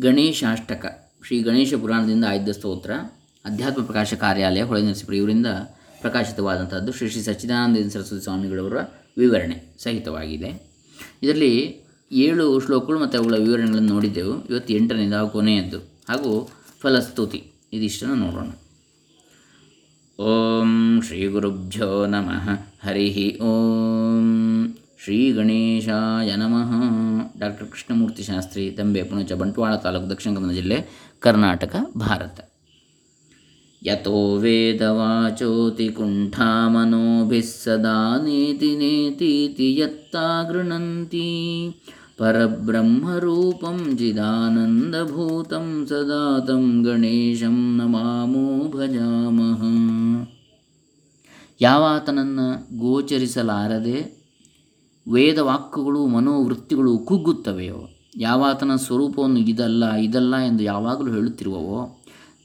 ಗಣೇಶಾಷ್ಟಕ, ಶ್ರೀ ಗಣೇಶ ಪುರಾಣದಿಂದ ಆಯ್ದ ಸ್ತೋತ್ರ, ಅಧ್ಯಾತ್ಮ ಪ್ರಕಾಶ ಕಾರ್ಯಾಲಯ ಹೊಳೆನರಸೀಪುರ ಇವರಿಂದ ಪ್ರಕಾಶಿತವಾದಂಥದ್ದು ಶ್ರೀ ಶ್ರೀ ಸಚ್ಚಿದಾನಂದ ಸರಸ್ವತಿ ಸ್ವಾಮಿಗಳವರ ವಿವರಣೆ ಸಹಿತವಾಗಿದೆ. ಇದರಲ್ಲಿ ಏಳು ಶ್ಲೋಕಗಳು ಮತ್ತು ಅವುಗಳ ವಿವರಣೆಗಳನ್ನು ನೋಡಿದ್ದೆವು. ಇವತ್ತು ಎಂಟನೇದು ಹಾಗೂ ಕೊನೆಯದ್ದು. ಹಾಗೂ ಫಲಸ್ತುತಿ, ಇದಿಷ್ಟನ್ನು ನೋಡೋಣ. ಓಂ ಶ್ರೀ ಗುರುಭ್ಯೋ ನಮಃ. ಹರಿ ಓಂ. ಶ್ರೀ ಗಣೇಶಾಯ ನಮಃ. ಡಾಕ್ಟರ್ ಕೃಷ್ಣಮೂರ್ತಿ ಶಾಸ್ತ್ರಿ, ದಂಬೆ ಪುಣಚ, ಬಂಟ್ವಾಳ ತಾಲೂಕು ದಕ್ಷಿಣ ಕನ್ನಡ ಜಿಲ್ಲೆ, ಕರ್ನಾಟಕ, ಭಾರತ. ಯತೋ ವೇದವಾಚೋತಿ ಕುಂಠಾಮನೋಭಿः ಸದಾ ನೇತಿ ನೇತೀತಿ ಯತ್ತಾ ಗೃಣಂತಿ. ಪರಬ್ರಹ್ಮರೂಪಂ ಚಿದಾನಂದಭೂತಂ ಸದಾ ತಂ ಗಣೇಶಂ ನಮಾಮೋ ಭಜಾಮಹ ಯಾವಾತನನ್ನು ಗೋಚರಿಸಲಾರದೆ ವೇದವಾಕ್ಯಗಳು ಮನೋವೃತ್ತಿಗಳು ಕುಗ್ಗುತ್ತವೆಯೋ ಯಾವಾತನ ಸ್ವರೂಪವನ್ನು ಇದಲ್ಲ ಇದಲ್ಲ ಎಂದು ಯಾವಾಗಲೂ ಹೇಳುತ್ತಿರುವವೋ?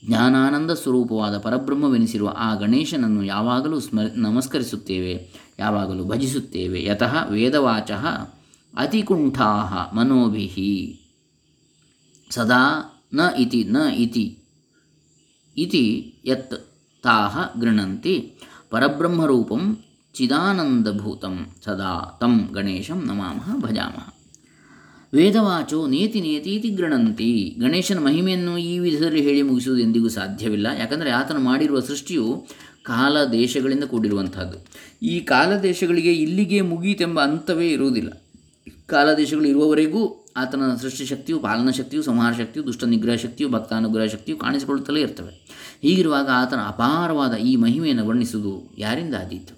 ಜ್ಞಾನಾನಂದ ಸ್ವರೂಪವಾದ ಪರಬ್ರಹ್ಮವೆನಿಸಿರುವ ಆ ಗಣೇಶನನ್ನು ಯಾವಾಗಲೂ ಸ್ಮ, ನಮಸ್ಕರಿಸುತ್ತೇವೆ, ಯಾವಾಗಲೂ ಭಜಿಸುತ್ತೇವೆ. ಯತಃ ವೇದವಾಚ ಅತಿಕುಂಠಾ ಮನೋಭಿ ಸದಾ ನ ಇತಿ ನ ಇತಿ ಇತಿ ಯತ್ ತಾಹ ಗೃಣಂತಿ. ಪರಬ್ರಹ್ಮರೂಪಂ ಚಿದಾನಂದಭೂತಂ ಸದಾ ತಂ ಗಣೇಶಂ ನಮಾಮಃ ಭಜಾಮಃ ವೇದವಾಚೋ ನೇತಿ ನೇತೀತಿ ಗೃಣಂತಿ ಗಣೇಶನ ಮಹಿಮೆಯನ್ನು ಈ ವಿಧದಲ್ಲಿ ಹೇಳಿ ಮುಗಿಸುವುದು ಎಂದಿಗೂ ಸಾಧ್ಯವಿಲ್ಲ. ಯಾಕಂದರೆ ಆತನು ಮಾಡಿರುವ ಸೃಷ್ಟಿಯು ಕಾಲ ದೇಶಗಳಿಂದ ಕೂಡಿರುವಂತಹದ್ದು. ಈ ಕಾಲ ದೇಶಗಳಿಗೆ ಇಲ್ಲಿಗೆ ಮುಗೀತೆಂಬ ಅಂತವೇ ಇರುವುದಿಲ್ಲ. ಕಾಲ ದೇಶಗಳು ಇರುವವರೆಗೂ ಆತನ ಸೃಷ್ಟಿಶಕ್ತಿಯು ಪಾಲನಾ ಶಕ್ತಿಯು, ಸಂಹಾರ ಶಕ್ತಿಯು, ದುಷ್ಟ ನಿಗ್ರಹ ಶಕ್ತಿಯು, ಭಕ್ತಾನುಗ್ರಹ ಶಕ್ತಿಯು ಕಾಣಿಸಿಕೊಳ್ಳುತ್ತಲೇ ಇರ್ತವೆ. ಹೀಗಿರುವಾಗ ಆತನ ಅಪಾರವಾದ ಈ ಮಹಿಮೆಯನ್ನು ವರ್ಣಿಸುವುದು ಯಾರಿಂದ ಆದೀತು?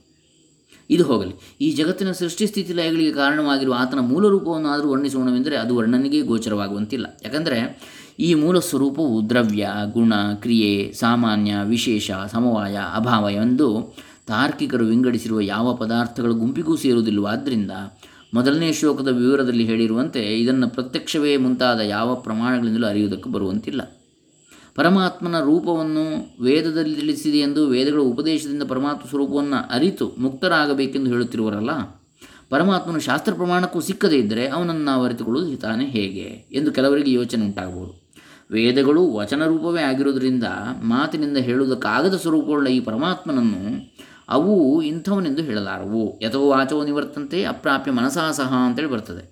ಇದು ಹೋಗಲಿ. ಈ ಜಗತ್ತಿನ ಸೃಷ್ಟಿ ಸ್ಥಿತಿ ಲಯಗಳಿಗೆ ಕಾರಣವಾಗಿರುವ ಆತನ ಮೂಲ ರೂಪವನ್ನು ಆದರೂ ವರ್ಣಿಸೋಣವೆಂದರೆ ಅದು ವರ್ಣನೆಗೆ ಗೋಚರವಾಗುವಂತಿಲ್ಲ. ಯಾಕಂದರೆ ಈ ಮೂಲ ಸ್ವರೂಪವು ದ್ರವ್ಯ, ಗುಣ, ಕ್ರಿಯೆ, ಸಾಮಾನ್ಯ, ವಿಶೇಷ, ಸಮವಾಯ, ಅಭಾವ ಎಂದು ತಾರ್ಕಿಕರು ವಿಂಗಡಿಸಿರುವ ಯಾವ ಪದಾರ್ಥಗಳ ಗುಂಪಿಗೂ ಸೇರುವುದಿಲ್ಲ. ಆದ್ದರಿಂದ ಮೊದಲನೇ ಶ್ಲೋಕದ ವಿವರದಲ್ಲಿ ಹೇಳಿರುವಂತೆ ಇದನ್ನು ಪ್ರತ್ಯಕ್ಷವೇ ಮುಂತಾದ ಯಾವ ಪ್ರಮಾಣಗಳಿಂದಲೂ ಅರಿಯುವುದಕ್ಕೆ ಬರುವಂತಿಲ್ಲ. ಪರಮಾತ್ಮನ ರೂಪವನ್ನು ವೇದದಲ್ಲಿ ತಿಳಿಸಿದೆ ಎಂದು ವೇದಗಳ ಉಪದೇಶದಿಂದ ಪರಮಾತ್ಮ ಸ್ವರೂಪವನ್ನು ಅರಿತು ಮುಕ್ತರಾಗಬೇಕೆಂದು ಹೇಳುತ್ತಿರುವರಲ್ಲ? ಪರಮಾತ್ಮನು ಶಾಸ್ತ್ರ ಪ್ರಮಾಣಕ್ಕೂ ಸಿಕ್ಕದೇ ಇದ್ದರೆ ಅವನನ್ನು ನಾವು ಅರಿತುಕೊಳ್ಳುವುದು ತಾನೇ ಹೇಗೆ? ಎಂದು ಕೆಲವರಿಗೆ ಯೋಚನೆ ಉಂಟಾಗಬಹುದು. ವೇದಗಳು ವಚನ ರೂಪವೇ ಆಗಿರುವುದರಿಂದ ಮಾತಿನಿಂದ ಹೇಳುವುದಕ್ಕಾಗದ ಸ್ವರೂಪವುಳ್ಳ ಈ ಪರಮಾತ್ಮನನ್ನು ಅವು ಇಂಥವನೆಂದು ಹೇಳಲಾರವು. ಯಥೋ ವಾಚವೋ ನಿವರ್ತಂತೆ ಅಪ್ರಾಪ್ಯ ಮನಸಾ ಸಹ ಅಂತೇಳಿ ಬರ್ತದೆ.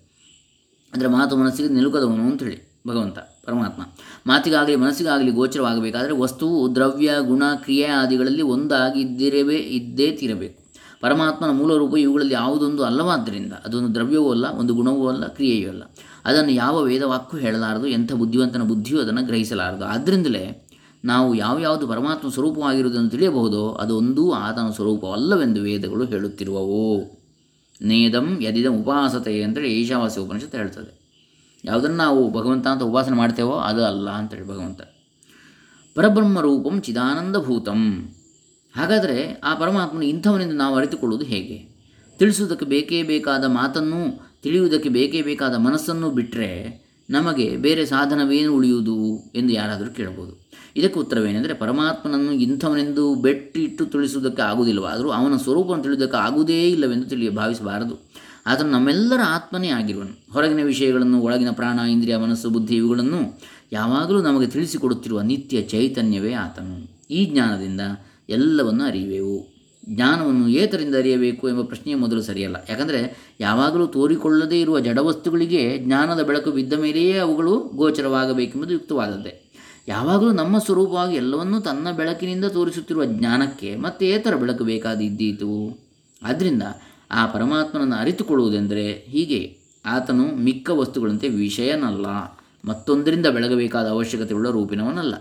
ಅಂದರೆ ಮಾತು ಮನಸ್ಸಿಗೆ ನಿಲುಕದವನು ಅಂಥೇಳಿ ಭಗವಂತ. ಪರಮಾತ್ಮ. ಮಾತಿಗಾಗಲಿ ಮನಸ್ಸಿಗಾಗಲಿ ಗೋಚರವಾಗಬೇಕಾದರೆ ವಸ್ತುವು ದ್ರವ್ಯ, ಗುಣ, ಕ್ರಿಯೆ ಆದಿಗಳಲ್ಲಿ ಒಂದಾಗಿದ್ದಿರವೇ, ಇದ್ದೇ ತೀರಬೇಕು. ಪರಮಾತ್ಮನ ಮೂಲ ರೂಪ ಇವುಗಳಲ್ಲಿ ಯಾವುದೊಂದು ಅಲ್ಲವಾದ್ದರಿಂದ ಅದೊಂದು ದ್ರವ್ಯವೂ ಅಲ್ಲ, ಒಂದು ಗುಣವೂ ಅಲ್ಲ, ಕ್ರಿಯೆಯೂ ಅಲ್ಲ. ಅದನ್ನು ಯಾವ ವೇದವಾಕ್ಕು ಹೇಳಲಾರದು, ಎಂಥ ಬುದ್ಧಿವಂತನ ಬುದ್ಧಿಯೂ ಅದನ್ನು ಗ್ರಹಿಸಲಾರದು. ಆದ್ದರಿಂದಲೇ ನಾವು ಯಾವ ಯಾವುದು ಪರಮಾತ್ಮ ಸ್ವರೂಪವಾಗಿರುವುದನ್ನು ತಿಳಿಯಬಹುದೋ ಅದೊಂದೂ ಆತನ ಸ್ವರೂಪವಲ್ಲವೆಂದು ವೇದಗಳು ಹೇಳುತ್ತಿರುವವು. ನೇದಂ ಯದಿದಂ ಉಪಾಸತೆ ಅಂತೇಳಿ ಈಶಾವಾಸ್ಯ ಉಪನಿಷತ್ತು ಹೇಳ್ತದೆ. ಯಾವುದನ್ನು ನಾವು ಭಗವಂತ ಅಂತ ಉಪಾಸನೆ ಮಾಡ್ತೇವೋ ಅದು ಅಲ್ಲ ಅಂತೇಳಿ ಭಗವಂತ. ಪರಬ್ರಹ್ಮ ರೂಪಂ ಚಿದಾನಂದಭೂತಂ ಹಾಗಾದರೆ ಆ ಪರಮಾತ್ಮನ ಇಂಥವನೆಂದು ನಾವು ಅರಿತುಕೊಳ್ಳುವುದು ಹೇಗೆ? ತಿಳಿಸುವುದಕ್ಕೆ ಬೇಕೇ ಬೇಕಾದ ಮಾತನ್ನು, ತಿಳಿಯುವುದಕ್ಕೆ ಬೇಕೇ ಬೇಕಾದ ಮನಸ್ಸನ್ನು ಬಿಟ್ಟರೆ ನಮಗೆ ಬೇರೆ ಸಾಧನವೇನು ಉಳಿಯುವುದು ಎಂದು ಯಾರಾದರೂ ಕೇಳಬಹುದು ಇದಕ್ಕೆ ಉತ್ತರವೇನೆಂದರೆ ಪರಮಾತ್ಮನನ್ನು ಇಂಥವನೆಂದು ಬೆಟ್ಟಿಟ್ಟು ತಿಳಿಸುವುದಕ್ಕೆ ಆಗುವುದಿಲ್ಲವಾದರೂ ಅವನ ಸ್ವರೂಪವನ್ನು ತಿಳಿಯುವುದಕ್ಕೆ ಆಗುವುದೇ ಇಲ್ಲವೆಂದು ತಿಳಿಯ, ಭಾವಿಸಬಾರದು. ಆತನು ನಮ್ಮೆಲ್ಲರ ಆತ್ಮನೇ ಆಗಿರುವನು. ಹೊರಗಿನ ವಿಷಯಗಳನ್ನು, ಒಳಗಿನ ಪ್ರಾಣ, ಇಂದ್ರಿಯ, ಮನಸ್ಸು, ಬುದ್ಧಿ ಇವುಗಳನ್ನು ಯಾವಾಗಲೂ ನಮಗೆ ತಿಳಿಸಿಕೊಡುತ್ತಿರುವ ನಿತ್ಯ ಚೈತನ್ಯವೇ ಆತನು. ಈ ಜ್ಞಾನದಿಂದ ಎಲ್ಲವನ್ನು ಅರಿಯುವೆವು. ಜ್ಞಾನವನ್ನು ಏತರಿಂದ ಅರಿಯಬೇಕು ಎಂಬ ಪ್ರಶ್ನೆಯೇ ಮೊದಲು ಸರಿಯಲ್ಲ. ಯಾಕಂದರೆ ಯಾವಾಗಲೂ ತೋರಿಕೊಳ್ಳದೇ ಇರುವ ಜಡವಸ್ತುಗಳಿಗೆ ಜ್ಞಾನದ ಬೆಳಕು ಬಿದ್ದ ಮೇಲೆಯೇ ಅವುಗಳು ಗೋಚರವಾಗಬೇಕೆಂಬುದು ಯುಕ್ತವಾದದ್ದೇ. ಯಾವಾಗಲೂ ನಮ್ಮ ಸ್ವರೂಪವಾಗಿ ಎಲ್ಲವನ್ನೂ ತನ್ನ ಬೆಳಕಿನಿಂದ ತೋರಿಸುತ್ತಿರುವ ಜ್ಞಾನಕ್ಕೆ ಮತ್ತೆ ಏತರ ಬೆಳಕು ಬೇಕಾದಿದ್ದೀತು ಆದ್ದರಿಂದ ಆ ಪರಮಾತ್ಮನನ್ನು ಅರಿತುಕೊಳ್ಳುವುದೆಂದರೆ ಹೀಗೆ ಆತನು ಮಿಕ್ಕ ವಸ್ತುಗಳಂತೆ ವಿಷಯನಲ್ಲ, ಮತ್ತೊಂದರಿಂದ ಬೆಳಗಬೇಕಾದ ಅವಶ್ಯಕತೆಯುಳ್ಳ ರೂಪಿನವನಲ್ಲ.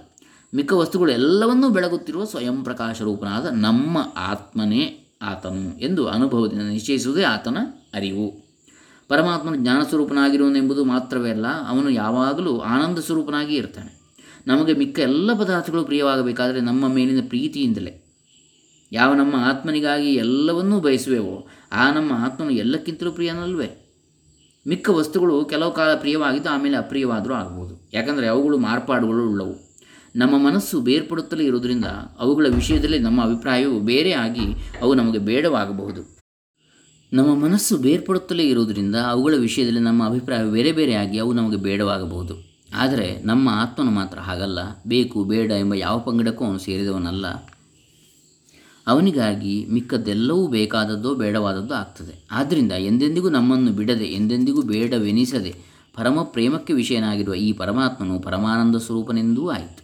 ಮಿಕ್ಕ ವಸ್ತುಗಳು ಎಲ್ಲವನ್ನೂ ಬೆಳಗುತ್ತಿರುವ ಸ್ವಯಂ ಪ್ರಕಾಶ ರೂಪನಾದ ನಮ್ಮ ಆತ್ಮನೇ ಆತನು ಎಂದು ಅನುಭವದಿಂದ ನಿಶ್ಚಯಿಸುವುದೇ ಆತನ ಅರಿವು. ಪರಮಾತ್ಮನು ಜ್ಞಾನ ಸ್ವರೂಪನಾಗಿರುವನೆಂಬುದು ಮಾತ್ರವೇ ಅಲ್ಲ, ಅವನು ಯಾವಾಗಲೂ ಆನಂದ ಸ್ವರೂಪನಾಗಿ ಇರ್ತಾನೆ. ನಮಗೆ ಮಿಕ್ಕ ಎಲ್ಲ ಪದಾರ್ಥಗಳು ಪ್ರಿಯವಾಗಬೇಕಾದರೆ ನಮ್ಮ ಮೇಲಿನ ಪ್ರೀತಿಯಿಂದಲೇ. ಯಾವ ನಮ್ಮ ಆತ್ಮನಿಗಾಗಿ ಎಲ್ಲವನ್ನೂ ಬಯಸುವೆವೋ ಆ ನಮ್ಮ ಆತ್ಮನು ಎಲ್ಲಕ್ಕಿಂತಲೂ ಪ್ರಿಯನಲ್ವೇ? ಮಿಕ್ಕ ವಸ್ತುಗಳು ಕೆಲವು ಕಾಲ ಪ್ರಿಯವಾಗಿದ್ದು ಆಮೇಲೆ ಅಪ್ರಿಯವಾದರೂ ಆಗ್ಬೋದು. ಯಾಕಂದರೆ ಅವುಗಳು ಮಾರ್ಪಾಡುಗಳು ಉಳ್ಳವು. ನಮ್ಮ ಮನಸ್ಸು ಬೇರ್ಪಡುತ್ತಲೇ ಇರುವುದರಿಂದ ಅವುಗಳ ವಿಷಯದಲ್ಲಿ ನಮ್ಮ ಅಭಿಪ್ರಾಯವು ಬೇರೆ ಆಗಿ ಅವು ನಮಗೆ ಬೇಡವಾಗಬಹುದು. ನಮ್ಮ ಮನಸ್ಸು ಬೇರ್ಪಡುತ್ತಲೇ ಇರುವುದರಿಂದ ಅವುಗಳ ವಿಷಯದಲ್ಲಿ ನಮ್ಮ ಅಭಿಪ್ರಾಯ ಬೇರೆ ಬೇರೆಯಾಗಿ ಅವು ನಮಗೆ ಬೇಡವಾಗಬಹುದು. ಆದರೆ ನಮ್ಮ ಆತ್ಮನು ಮಾತ್ರ ಹಾಗಲ್ಲ. ಬೇಕು, ಬೇಡ ಎಂಬ ಯಾವ ಪಂಗಡಕ್ಕೂ ಅವನು ಸೇರಿದವನಲ್ಲ. ಅವನಿಗಾಗಿ ಮಿಕ್ಕದ್ದೆಲ್ಲವೂ ಬೇಕಾದದ್ದೋ ಬೇಡವಾದದ್ದು ಆಗ್ತದೆ. ಆದ್ದರಿಂದ ಎಂದೆಂದಿಗೂ ನಮ್ಮನ್ನು ಬಿಡದೆ, ಎಂದೆಂದಿಗೂ ಬೇಡವೆನಿಸದೆ ಪರಮ ಪ್ರೇಮಕ್ಕೆ ವಿಷಯನಾಗಿರುವ ಈ ಪರಮಾತ್ಮನು ಪರಮಾನಂದ ಸ್ವರೂಪನೆಂದೂ ಆಯಿತು.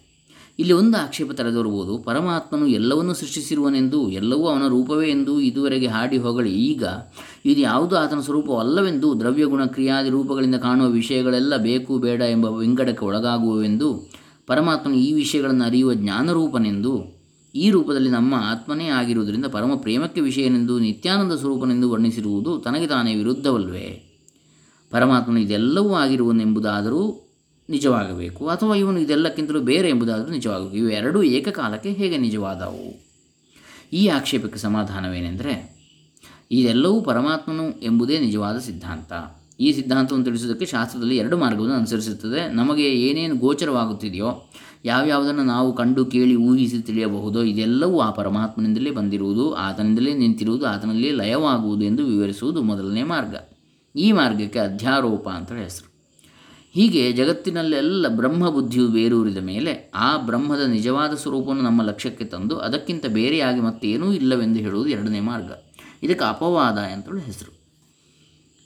ಇಲ್ಲಿ ಒಂದು ಆಕ್ಷೇಪ ತಲೆದೋರ್ಬೋದು ಪರಮಾತ್ಮನು ಎಲ್ಲವನ್ನೂ ಸೃಷ್ಟಿಸಿರುವನೆಂದು, ಎಲ್ಲವೂ ಅವನ ರೂಪವೇ ಎಂದು ಇದುವರೆಗೆ ಹಾಡಿ ಹೊಗಳಿ. ಈಗ ಇದು ಯಾವುದು ಆತನ ಸ್ವರೂಪವಲ್ಲವೆಂದು, ದ್ರವ್ಯಗುಣ ಕ್ರಿಯಾದಿ ರೂಪಗಳಿಂದ ಕಾಣುವ ವಿಷಯಗಳೆಲ್ಲ ಬೇಕು, ಬೇಡ ಎಂಬ ವಿಂಗಡಕ್ಕೆ ಒಳಗಾಗುವವೆಂದು, ಪರಮಾತ್ಮನು ಈ ವಿಷಯಗಳನ್ನು ಅರಿಯುವ ಜ್ಞಾನರೂಪನೆಂದು ಈ ರೂಪದಲ್ಲಿ ನಮ್ಮ ಆತ್ಮನೇ ಆಗಿರುವುದರಿಂದ ಪರಮ ಪ್ರೇಮಕ್ಕೆ ವಿಷಯನೆಂದು ನಿತ್ಯಾನಂದ ಸ್ವರೂಪನೆಂದು ವರ್ಣಿಸಿರುವುದು ತನಗೆ ತಾನೇ ವಿರುದ್ಧವಲ್ವೇ? ಪರಮಾತ್ಮನು ಇದೆಲ್ಲವೂ ಆಗಿರುವನೆಂಬುದಾದರೂ ನಿಜವಾಗಬೇಕು. ಅಥವಾ ಇವನು ಇದೆಲ್ಲಕ್ಕಿಂತಲೂ ಬೇರೆ ಎಂಬುದಾದರೂ ನಿಜವಾಗಬೇಕು. ಇವೆರಡೂ ಏಕಕಾಲಕ್ಕೆ ಹೇಗೆ ನಿಜವಾದವು? ಈ ಆಕ್ಷೇಪಕ್ಕೆ ಸಮಾಧಾನವೇನೆಂದರೆ, ಇದೆಲ್ಲವೂ ಪರಮಾತ್ಮನು ಎಂಬುದೇ ನಿಜವಾದ ಸಿದ್ಧಾಂತ. ಈ ಸಿದ್ಧಾಂತವನ್ನು ತಿಳಿಸುವುದಕ್ಕೆ ಶಾಸ್ತ್ರದಲ್ಲಿ ಎರಡು ಮಾರ್ಗವನ್ನು ಅನುಸರಿಸುತ್ತದೆ. ನಮಗೆ ಏನೇನು ಗೋಚರವಾಗುತ್ತಿದೆಯೋ ಯಾವ್ಯಾವುದನ್ನು ನಾವು ಕಂಡು ಕೇಳಿ ಊಹಿಸಿ ತಿಳಿಯಬಹುದೋ ಇದೆಲ್ಲವೂ ಆ ಪರಮಾತ್ಮನಿಂದಲೇ ಬಂದಿರುವುದು, ಆತನಿಂದಲೇ ನಿಂತಿರುವುದು ಆತನಲ್ಲೇ ಲಯವಾಗುವುದು ಎಂದು ವಿವರಿಸುವುದು ಮೊದಲನೇ ಮಾರ್ಗ. ಈ ಮಾರ್ಗಕ್ಕೆ ಅಧ್ಯಾರೋಪ ಅಂತ ಹೆಸರು. ಹೀಗೆ ಜಗತ್ತಿನಲ್ಲೆಲ್ಲ ಬ್ರಹ್ಮ ಬುದ್ಧಿಯು ಬೇರೂರಿದ ಮೇಲೆ ಆ ಬ್ರಹ್ಮದ ನಿಜವಾದ ಸ್ವರೂಪವನ್ನು ನಮ್ಮ ಲಕ್ಷ್ಯಕ್ಕೆ ತಂದು ಅದಕ್ಕಿಂತ ಬೇರೆಯಾಗಿ ಮತ್ತೇನೂ ಇಲ್ಲವೆಂದು ಹೇಳುವುದು ಎರಡನೇ ಮಾರ್ಗ. ಇದಕ್ಕೆ ಅಪವಾದ ಅಂತೇಳಿ ಹೆಸರು.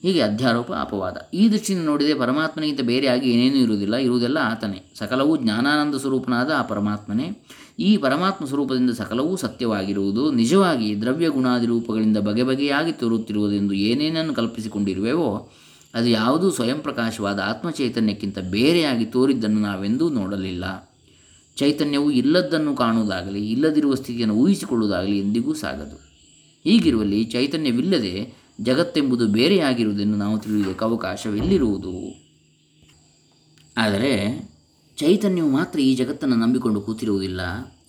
ಹೀಗೆ ಅಧ್ಯಾರೋಪ, ಅಪವಾದ. ಈ ದೃಷ್ಟಿಯಿಂದ ನೋಡಿದರೆ ಪರಮಾತ್ಮನಿಗಿಂತ ಬೇರೆಯಾಗಿ ಏನೇನೂ ಇರುವುದಿಲ್ಲ, ಇರುವುದೆಲ್ಲ ಆತನೇ. ಸಕಲವೂ ಜ್ಞಾನಾನಂದ ಸ್ವರೂಪನಾದ ಆ ಪರಮಾತ್ಮನೇ. ಈ ಪರಮಾತ್ಮ ಸ್ವರೂಪದಿಂದ ಸಕಲವೂ ಸತ್ಯವಾಗಿರುವುದು, ನಿಜವಾಗಿ ದ್ರವ್ಯ ಗುಣಾದಿ ರೂಪಗಳಿಂದ ಬಗೆ ಬಗೆಯಾಗಿ ತೋರುತ್ತಿರುವುದೆಂದು ಏನೇನನ್ನು ಕಲ್ಪಿಸಿಕೊಂಡಿರುವೆವೋ, ಅದು ಯಾವುದೂ ಸ್ವಯಂ ಪ್ರಕಾಶವಾದ ಆತ್ಮಚೈತನ್ಯಕ್ಕಿಂತ ಬೇರೆಯಾಗಿ ತೋರಿದ್ದನ್ನು ನಾವೆಂದೂ ನೋಡಲಿಲ್ಲ. ಚೈತನ್ಯವು ಇಲ್ಲದ್ದನ್ನು ಕಾಣುವುದಾಗಲಿ, ಇಲ್ಲದಿರುವ ಸ್ಥಿತಿಯನ್ನು ಊಹಿಸಿಕೊಳ್ಳುವುದಾಗಲಿ ಎಂದಿಗೂ ಸಾಗದು. ಹೀಗಿರುವಲ್ಲಿ ಚೈತನ್ಯವಿಲ್ಲದೆ ಜಗತ್ತೆಂಬುದು ಬೇರೆಯಾಗಿರುವುದನ್ನು ನಾವು ತಿಳಿಯುವುದಕ್ಕೆ ಅವಕಾಶವೆಲ್ಲಿರುವುದು ಆದರೆ ಚೈತನ್ಯವು ಮಾತ್ರ ಈ ಜಗತ್ತನ್ನು ನಂಬಿಕೊಂಡು ಕೂತಿರುವುದಿಲ್ಲ.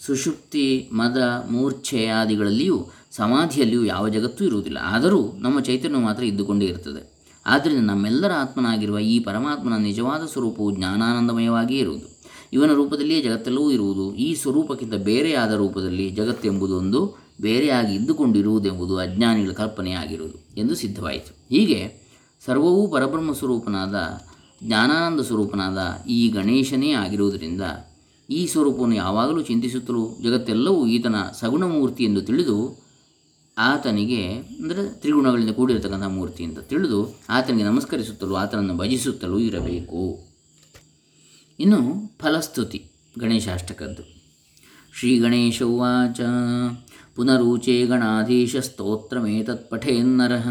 ಸುಷುಪ್ತಿ, ಮದ, ಮೂರ್ಛೆ ಆದಿಗಳಲ್ಲಿಯೂ, ಸಮಾಧಿಯಲ್ಲಿಯೂ ಯಾವ ಜಗತ್ತೂ ಇರುವುದಿಲ್ಲ. ಆದರೂ ನಮ್ಮ ಚೈತನ್ಯವು ಮಾತ್ರ ಇದ್ದುಕೊಂಡೇ ಇರುತ್ತದೆ. ಆದ್ದರಿಂದ ನಮ್ಮೆಲ್ಲರ ಆತ್ಮನಾಗಿರುವ ಈ ಪರಮಾತ್ಮನ ನಿಜವಾದ ಸ್ವರೂಪವು ಜ್ಞಾನಾನಂದಮಯವಾಗಿಯೇ ಇರುವುದು. ಇವನ ರೂಪದಲ್ಲಿಯೇ ಜಗತ್ತೆಲ್ಲವೂ ಇರುವುದು. ಈ ಸ್ವರೂಪಕ್ಕಿಂತ ಬೇರೆಯಾದ ರೂಪದಲ್ಲಿ ಜಗತ್ತೆಂಬುದೊಂದು ಬೇರೆಯಾಗಿ ಇದ್ದುಕೊಂಡಿರುವುದೆಂಬುದು ಅಜ್ಞಾನಿಗಳ ಕಲ್ಪನೆಯಾಗಿರುವುದು ಎಂದು ಸಿದ್ಧವಾಯಿತು. ಹೀಗೆ ಸರ್ವವೂ ಪರಬ್ರಹ್ಮ ಸ್ವರೂಪನಾದ, ಜ್ಞಾನಾನಂದ ಸ್ವರೂಪನಾದ ಈ ಗಣೇಶನೇ ಆಗಿರುವುದರಿಂದ ಈ ಸ್ವರೂಪವನ್ನು ಯಾವಾಗಲೂ ಚಿಂತಿಸುತ್ತಲೂ ಜಗತ್ತೆಲ್ಲವೂ ಈತನ ಸಗುಣ ಮೂರ್ತಿ ಎಂದು ತಿಳಿದು ಆತನಿಗೆ, ಅಂದರೆ ತ್ರಿಗುಣಗಳಿಂದ ಕೂಡಿರತಕ್ಕಂಥ ಮೂರ್ತಿ ತಿಳಿದು ಆತನಿಗೆ ನಮಸ್ಕರಿಸುತ್ತಲೂ ಆತನನ್ನು ಭಜಿಸುತ್ತಲೂ ಇರಬೇಕು. ಇನ್ನು ಫಲಸ್ತುತಿ ಗಣೇಶಾಷ್ಟಕದ್ದು. ಶ್ರೀ ಗಣೇಶ ಉವಾಚ. ಪುನರೂಚೆ ಗಣಾಧೀಶ ಸ್ತೋತ್ರಮೇತತ್ ಪಠೇನ್ನರಃ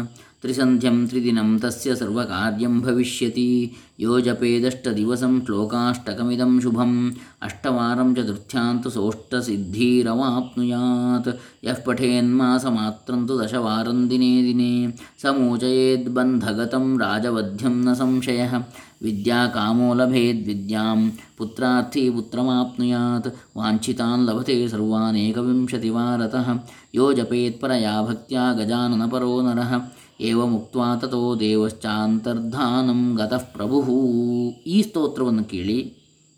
त्रिसन्ध्यं त्रिदिनं तस्य सर्वकार्यं भविष्यति। यो जपेदष्टदिवसं श्लोकाष्टकमिदं शुभम्। अष्टवारं चतुर्थ्यां तु सोष्टसिद्धिरवाप्नुयात्। यः पठेन्मासमात्रं तु दशवारं दिने दिने। समूचयेद्बन्धगतं राजवध्यं न संशयः। विद्याकामो लभेद्विद्यां पुत्रार्थी पुत्रमाप्नुयात्। वाञ्छितान् लभते सर्वानेकविंशतिवारतः। यो जपेत्परया भक्त्या गजाननपरो नरः। ಏವಮುಕ್ತ್ವಾ ತಥೋ ದೇವಶ್ಚಾಂತರ್ಧಾನಂ ಗತಃ ಪ್ರಭು. ಈ ಸ್ತೋತ್ರವನ್ನು ಕೇಳಿ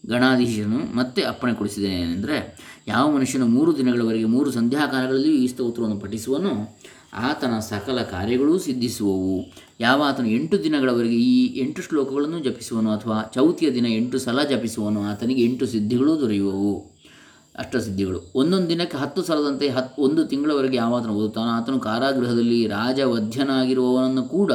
ಗಣಾಧೀಶನು ಮತ್ತೆ ಅಪ್ಪಣೆ ಕೊಡಿಸಿದ್ದೇನೆಂದರೆ ಯಾವ ಮನುಷ್ಯನು ಮೂರು ದಿನಗಳವರೆಗೆ ಮೂರು ಸಂಧ್ಯಾಕಾಲಗಳಲ್ಲಿಯೂ ಈ ಸ್ತೋತ್ರವನ್ನು ಪಠಿಸುವನು ಆತನ ಸಕಲ ಕಾರ್ಯಗಳೂ ಸಿದ್ಧಿಸುವವು. ಯಾವ ಆತನು ಎಂಟು ದಿನಗಳವರೆಗೆ ಈ ಎಂಟು ಶ್ಲೋಕಗಳನ್ನು ಜಪಿಸುವನು ಅಥವಾ ಚೌತಿಯ ದಿನ ಎಂಟು ಸಲ ಜಪಿಸುವನು ಆತನಿಗೆ ಎಂಟು ಸಿದ್ಧಿಗಳೂ ದೊರೆಯುವವು. ಅಷ್ಟಸಿದ್ಧಿಗಳು ಒಂದೊಂದು ದಿನಕ್ಕೆ ಹತ್ತು ಸಲದಂತೆ ಹತ್ತು ಒಂದು ತಿಂಗಳವರೆಗೆ ಯಾವಾತನು ಓದುತ್ತಾನೋ, ಆತನು ಕಾರಾಗೃಹದಲ್ಲಿ ರಾಜವಧ್ಯನಾಗಿರುವವನನ್ನು ಕೂಡ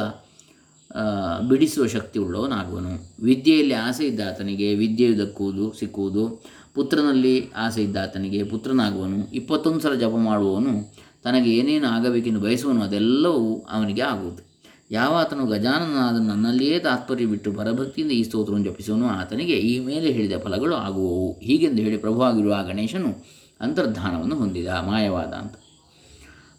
ಬಿಡಿಸುವ ಶಕ್ತಿ ಉಳ್ಳವನಾಗುವನು. ವಿದ್ಯೆಯಲ್ಲಿ ಆಸೆ ಇದ್ದ ಆತನಿಗೆ ವಿದ್ಯೆಯು ದಕ್ಕುವುದು, ಸಿಕ್ಕುವುದು. ಪುತ್ರನಲ್ಲಿ ಆಸೆ ಇದ್ದ ಆತನಿಗೆ ಪುತ್ರನಾಗುವನು. ಇಪ್ಪತ್ತೊಂದು ಸಲ ಜಪ ಮಾಡುವವನು, ತನಗೆ ಏನೇನು ಆಗಬೇಕೆಂದು ಬಯಸುವನು, ಅದೆಲ್ಲವೂ ಅವನಿಗೆ ಆಗುವುದು. ಯಾವ ಆತನು ಗಜಾನನಾದ ನನ್ನಲ್ಲಿಯೇ ತಾತ್ಪರ್ಯ ಬಿಟ್ಟು ಪರಭಕ್ತಿಯಿಂದ ಈ ಸ್ತೋತ್ರವನ್ನು ಜಪಿಸುವನು, ಆತನಿಗೆ ಈ ಮೇಲೆ ಹೇಳಿದ ಫಲಗಳು ಆಗುವವು. ಹೀಗೆಂದು ಹೇಳಿ ಪ್ರಭುವಾಗಿರುವ ಆ ಗಣೇಶನು ಅಂತರ್ಧಾನವನ್ನು ಹೊಂದಿದ, ಮಾಯವಾದ ಅಂತ.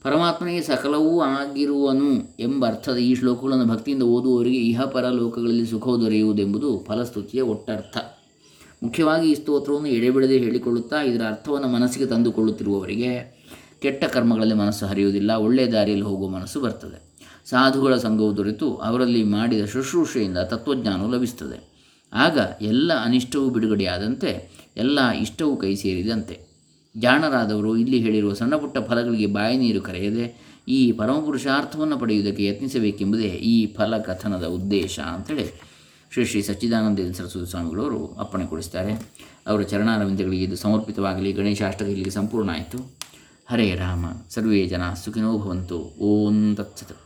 ಪರಮಾತ್ಮನಿಗೆ ಸಕಲವೂ ಆಗಿರುವನು ಎಂಬ ಅರ್ಥದ ಈ ಶ್ಲೋಕಗಳನ್ನು ಭಕ್ತಿಯಿಂದ ಓದುವವರಿಗೆ ಇಹಪರ ಲೋಕಗಳಲ್ಲಿ ಸುಖವು ದೊರೆಯುವುದೆಂಬುದು ಫಲಸ್ತುತಿಯ ಒಟ್ಟರ್ಥ. ಮುಖ್ಯವಾಗಿ ಈ ಸ್ತೋತ್ರವನ್ನು ಎಡೆಬಿಡದೆ ಹೇಳಿಕೊಳ್ಳುತ್ತಾ ಇದರ ಅರ್ಥವನ್ನು ಮನಸ್ಸಿಗೆ ತಂದುಕೊಳ್ಳುತ್ತಿರುವವರಿಗೆ ಕೆಟ್ಟ ಕರ್ಮಗಳಲ್ಲಿ ಮನಸ್ಸು ಹರಿಯುವುದಿಲ್ಲ, ಒಳ್ಳೆಯ ದಾರಿಯಲ್ಲಿ ಹೋಗುವ ಮನಸ್ಸು ಬರ್ತದೆ. ಸಾಧುಗಳ ಸಂಘವು ದೊರೆತು ಅವರಲ್ಲಿ ಮಾಡಿದ ಶುಶ್ರೂಷೆಯಿಂದ ತತ್ವಜ್ಞಾನವು ಲಭಿಸುತ್ತದೆ. ಆಗ ಎಲ್ಲ ಅನಿಷ್ಟವೂ ಬಿಡುಗಡೆಯಾದಂತೆ ಎಲ್ಲ ಇಷ್ಟವೂ ಕೈ ಸೇರಿದಂತೆ. ಜಾಣರಾದವರು ಇಲ್ಲಿ ಹೇಳಿರುವ ಸಣ್ಣ ಪುಟ್ಟ ಫಲಗಳಿಗೆ ಬಾಯಿ ನೀರು ಕರೆಯದೆ ಈ ಪರಮಪುರುಷಾರ್ಥವನ್ನು ಪಡೆಯುವುದಕ್ಕೆ ಯತ್ನಿಸಬೇಕೆಂಬುದೇ ಈ ಫಲ ಕಥನದ ಉದ್ದೇಶ ಅಂತೇಳಿ ಶ್ರೀ ಶ್ರೀ ಸಚ್ಚಿದಾನಂದ ಸರಸ್ವತಿ ಸ್ವಾಮಿಗಳವರು ಅಪ್ಪಣೆ ಕೊಡಿಸ್ತಾರೆ. ಅವರ ಚರಣಾರವಿಂದಗಳಿಗೆ ಇದು ಸಮರ್ಪಿತವಾಗಲಿ ಗಣೇಶಾಷ್ಟಕ ಇಲ್ಲಿಗೆ ಸಂಪೂರ್ಣ ಆಯಿತು. ಹರೇ ರಾಮ, ಸರ್ವೇ ಜನ ಸುಖಿನೋ ಭವಂತು. ಓಂ ತತ್ಸತ್.